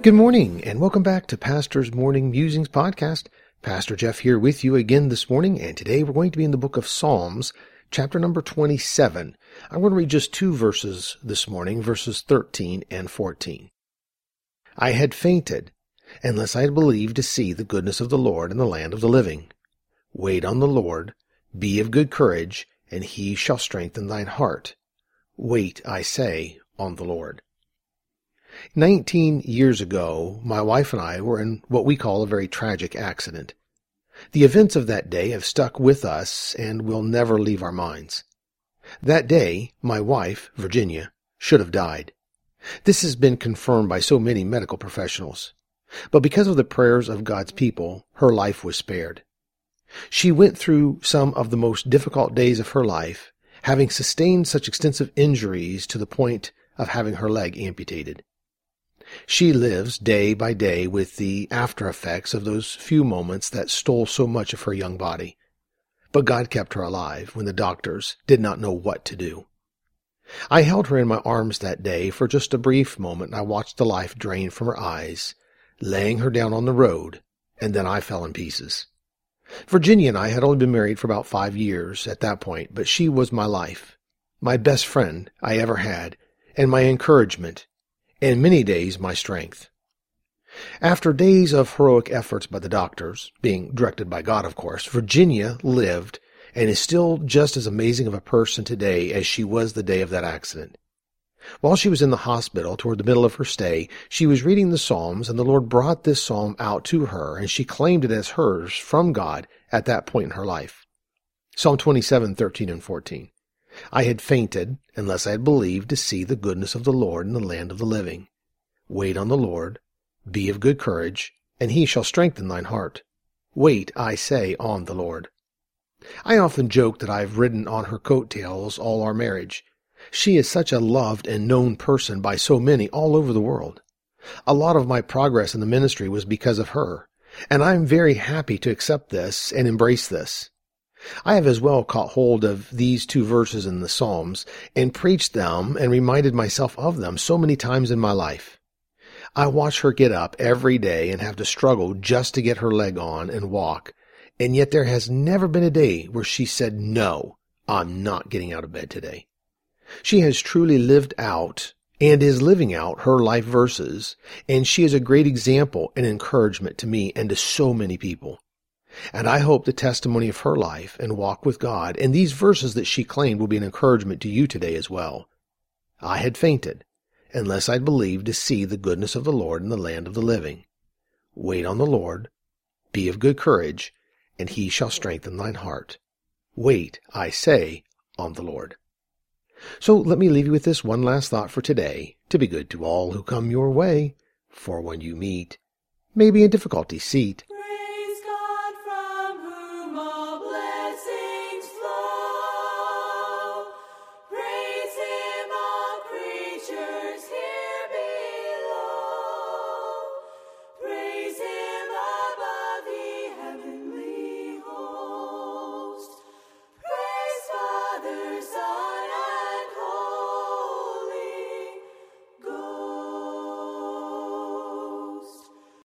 Good morning, and welcome back to Pastor's Morning Musings podcast. Pastor Jeff here with you again this morning, and today we're going to be in the book of Psalms, chapter number 27. I'm going to read just two verses this morning, verses 13 and 14. I had fainted, unless I had believed to see the goodness of the Lord in the land of the living. Wait on the Lord, be of good courage, and he shall strengthen thine heart. Wait, I say, on the Lord. Nineteen years ago, my wife and I were in what we call a very tragic accident. The events of that day have stuck with us and will never leave our minds. That day, my wife, Virginia, should have died. This has been confirmed by so many medical professionals. But because of the prayers of God's people, her life was spared. She went through some of the most difficult days of her life, having sustained such extensive injuries to the point of having her leg amputated. She lives day by day with the after effects of those few moments that stole so much of her young body. But God kept her alive when the doctors did not know what to do. I held her in my arms that day for just a brief moment I watched the life drain from her eyes, laying her down on the road, and then I fell in pieces. Virginia and I had only been married for about five years at that point, but she was my life, my best friend I ever had, and my encouragement and many days my strength. After days of heroic efforts by the doctors, being directed by God, of course, Virginia lived and is still just as amazing of a person today as she was the day of that accident. While she was in the hospital toward the middle of her stay, she was reading the Psalms and the Lord brought this Psalm out to her and she claimed it as hers from God at that point in her life. Psalm 27, 13 and 14. I had fainted unless I had believed to see the goodness of the Lord in the land of the living. Wait on the Lord, be of good courage, and he shall strengthen thine heart. Wait, I say, on the Lord. I often joke that I've ridden on her coat tails all our marriage. She is such a loved and known person by so many all over the world. A lot of my progress in the ministry was because of her, and I'm very happy to accept this and embrace this. I have as well caught hold of these two verses in the Psalms and preached them and reminded myself of them so many times in my life. I watch her get up every day and have to struggle just to get her leg on and walk, and yet there has never been a day where she said, no, I'm not getting out of bed today. She has truly lived out and is living out her life verses, and she is a great example and encouragement to me and to so many people. And I hope the testimony of her life and walk with God and these verses that she claimed will be an encouragement to you today as well. I had fainted, unless I'd believed to see the goodness of the Lord in the land of the living. Wait on the Lord, be of good courage, and he shall strengthen thine heart. Wait, I say, on the Lord. So let me leave you with this one last thought for today, to be good to all who come your way. For when you meet, maybe in difficulty seat,